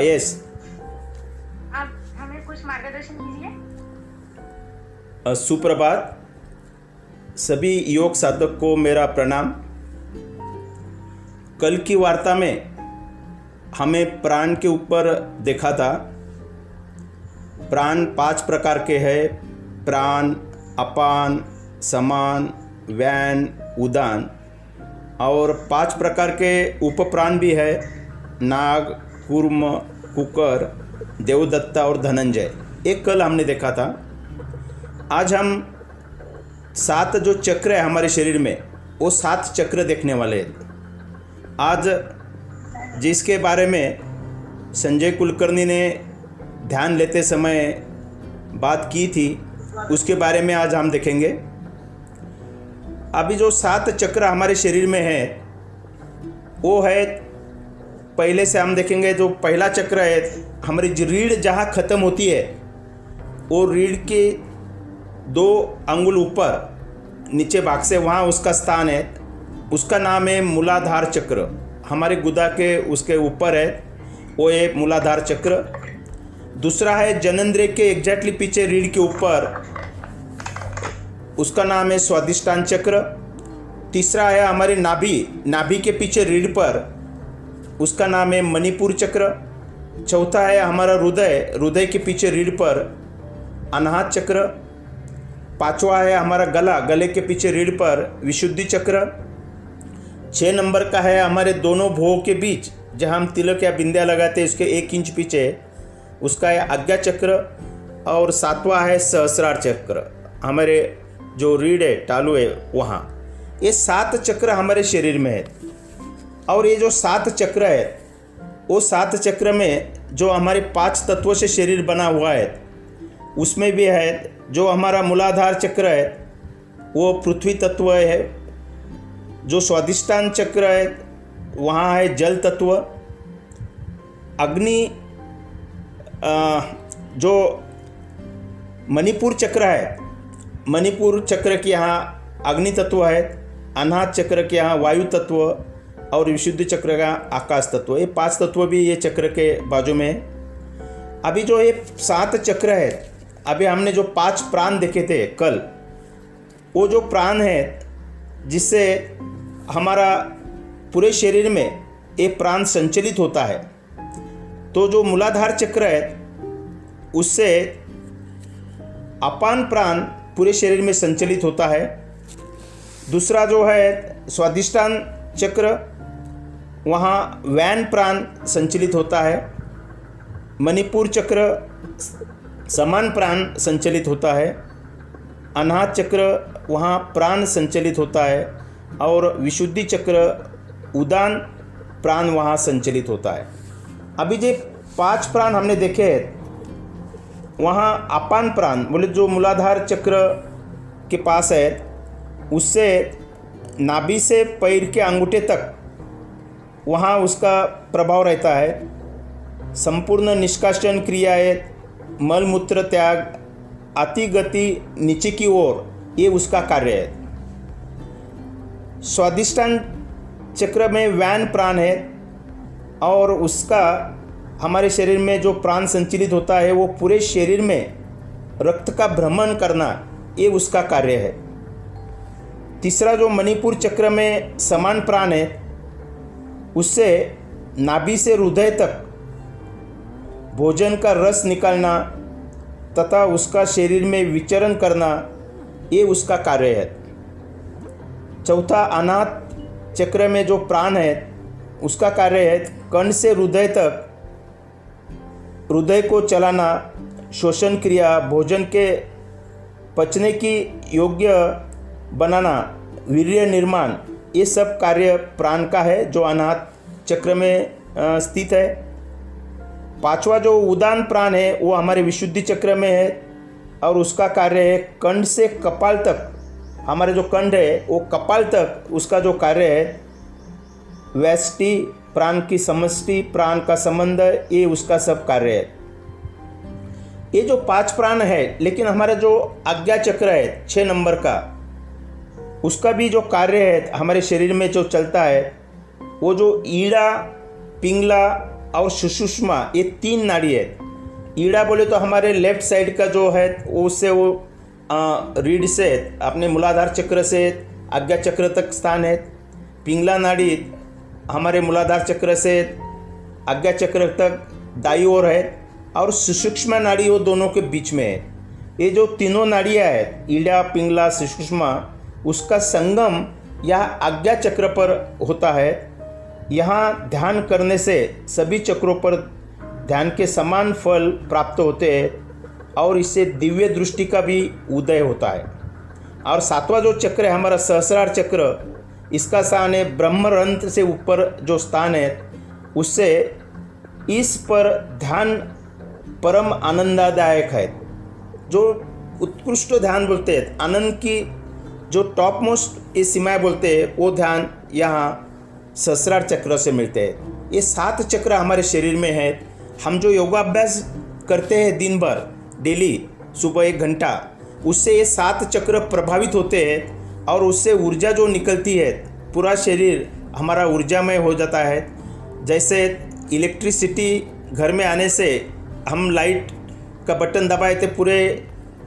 हाँ यस आप हमें कुछ मार्गदर्शन कीजिए सुप्रभात। सभी योग साधक को मेरा प्रणाम। कल की वार्ता में हमें प्राण के ऊपर देखा था। प्राण पाँच प्रकार के हैं। प्राण अपान समान वैन उदान। और पाँच प्रकार के उपप्राण भी है। नाग कूर्म कुकर, देवदत्ता और धनंजय। एक कल हमने देखा था। आज हम सात जो चक्र है हमारे शरीर में, वो सात चक्र देखने वाले हैं। आज जिसके बारे में संजय कुलकर्णी ने ध्यान लेते समय बात की थी, उसके बारे में आज हम देखेंगे। अभी जो सात चक्र हमारे शरीर में है, वो है पहले से हम देखेंगे जो पहला चक्र है, हमारी रीढ़ जहाँ ख़त्म होती है, वो रीढ़ के दो अंगुल ऊपर, नीचे भाग से वहाँ उसका स्थान है। उसका नाम है मूलाधार चक्र। हमारे गुदा के उसके ऊपर है, वो है मूलाधार चक्र। दूसरा है जनेंद्र के एग्जैक्टली पीछे रीढ़ के ऊपर, उसका नाम है स्वादिष्टान चक्र। तीसरा है हमारे नाभि नाभि के पीछे रीढ़ पर। उसका नाम है मणिपुर चक्र। चौथा है हमारा हृदय हृदय के पीछे रीढ़ पर अनाहत चक्र। पांचवा है हमारा गला, गले के पीछे रीढ़ पर विशुद्धि चक्र। छः नंबर का है हमारे दोनों भोग के बीच, जहाँ हम तिलक या बिंदिया लगाते हैं, उसके एक इंच पीछे, उसका है आज्ञा चक्र। और सातवां है सहस्रार चक्र, हमारे जो रीढ़ है, टालू है, वहाँ। ये सात चक्र हमारे शरीर में है। और ये जो सात चक्र है, वो सात चक्र में जो हमारे पाँच तत्वों से शरीर बना हुआ है, उसमें भी है, जो हमारा मूलाधार चक्र है, वो पृथ्वी तत्व है, जो स्वादिष्टान चक्र है, वहाँ है जल तत्व, अग्नि जो मणिपुर चक्र है, मणिपुर चक्र के यहाँ अग्नि तत्व है, अनाथ चक्र के यहाँ वायु तत्व और विशुद्ध चक्र का आकाश तत्व। ये पाँच तत्व भी ये चक्र के बाजू में है। अभी जो ये सात चक्र है, अभी हमने जो पाँच प्राण देखे थे कल, वो जो प्राण है, जिससे हमारा पूरे शरीर में ये प्राण संचलित होता है तो जो मूलाधार चक्र है, उससे अपान प्राण पूरे शरीर में संचलित होता है। दूसरा जो है स्वादिष्टान चक्र वहाँ वैन प्राण संचलित होता है। मणिपुर चक्र समान प्राण संचलित होता है। अनाहत चक्र वहाँ प्राण संचलित होता है और विशुद्धि चक्र उदान प्राण वहाँ संचलित होता है। अभी जो पाँच प्राण हमने देखे हैं, वहाँ अपान प्राण, बोले जो मूलाधार चक्र के पास है, उससे नाभि से पैर के अंगूठे तक वहाँ उसका प्रभाव रहता है। संपूर्ण निष्कासन क्रियाएँ मलमूत्र त्याग, अति गति नीचे की ओर, ये उसका कार्य है। स्वादिष्टान चक्र में वैन प्राण है और उसका हमारे शरीर में जो प्राण संचलित होता है, वो पूरे शरीर में रक्त का भ्रमण करना, ये उसका कार्य है। तीसरा जो मणिपुर चक्र में समान प्राण है उससे नाभि से हृदय तक भोजन का रस निकालना तथा उसका शरीर में विचरण करना, ये उसका कार्य है। चौथा अनाथ चक्र में जो प्राण है, उसका कार्य है कण से हृदय तक हृदय को चलाना, शोषण क्रिया, भोजन के पचने की योग्य बनाना, वीर्य निर्माण। ये सब कार्य प्राण का है, जो अनाथ चक्र में स्थित है। पांचवा जो उदान प्राण है, वो हमारे विशुद्धि चक्र में है, और उसका कार्य है कंड से कपाल तक। हमारे जो कंड है, वो कपाल तक, उसका जो कार्य है, वैष्टि, प्राण की समष्टि, प्राण का संबंध, ये उसका सब कार्य है। ये जो पाँच प्राण है, लेकिन हमारा जो आज्ञा चक्र है छः नंबर का उसका भी जो कार्य है, हमारे शरीर में जो चलता है, वो जो ईड़ा, पिंगला और सुषुष्मा ये तीन नाड़ी है। ईड़ा बोले तो हमारे लेफ़्ट साइड का जो है, उससे वो रीढ़ से, अपने मूलाधार चक्र से आज्ञा चक्र तक स्थान है। पिंगला नाड़ी हमारे मूलाधार चक्र से आज्ञा चक्र तक दाई ओर है और सुषुष्मा नाड़ी वो दोनों के बीच में है। ये जो तीनों नाड़ियाँ है, ईड़ा, पिंगला सुषुष्मा उसका संगम यह आज्ञा चक्र पर होता है। यहाँ ध्यान करने से सभी चक्रों पर ध्यान के समान फल प्राप्त होते हैं और इससे दिव्य दृष्टि का भी उदय होता है। और सातवां जो चक्र है, हमारा सहस्रार चक्र, इसका स्थान है ब्रह्मरंध्र से ऊपर जो स्थान है, उससे इस पर ध्यान परम आनंददायक है। जो उत्कृष्ट ध्यान बोलते हैं, आनंद की जो टॉप मोस्ट ये सीमाएँ बोलते हैं, वो ध्यान यहाँ ससरार चक्र से मिलते हैं। ये सात चक्र हमारे शरीर में है। हम जो योगाभ्यास करते हैं दिन भर डेली, सुबह एक घंटा, उससे ये सात चक्र प्रभावित होते हैं और उससे ऊर्जा जो निकलती है, पूरा शरीर हमारा ऊर्जामय हो जाता है। जैसे इलेक्ट्रिसिटी घर में आने से हम लाइट का बटन दबाए थे पूरे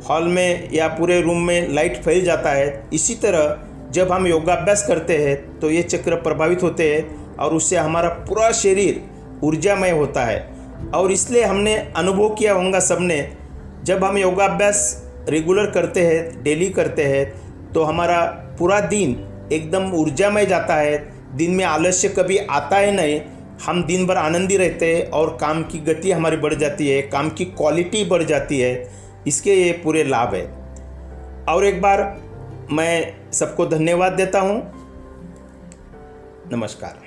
हॉल में या पूरे रूम में लाइट फैल जाता है। इसी तरह जब हम योगाभ्यास करते हैं तो ये चक्र प्रभावित होते हैं और उससे हमारा पूरा शरीर ऊर्जामय होता है। और इसलिए हमने अनुभव किया होगा सबने, जब हम योगाभ्यास रेगुलर करते हैं, डेली करते हैं तो हमारा पूरा दिन एकदम ऊर्जामय जाता है। दिन में आलस्य कभी आता है नहीं। हम दिन भर आनंदी रहते हैं और काम की गति हमारी बढ़ जाती है, काम की क्वालिटी बढ़ जाती है। इसके ये पूरे लाभ है। और एक बार मैं सबको धन्यवाद देता हूँ। नमस्कार।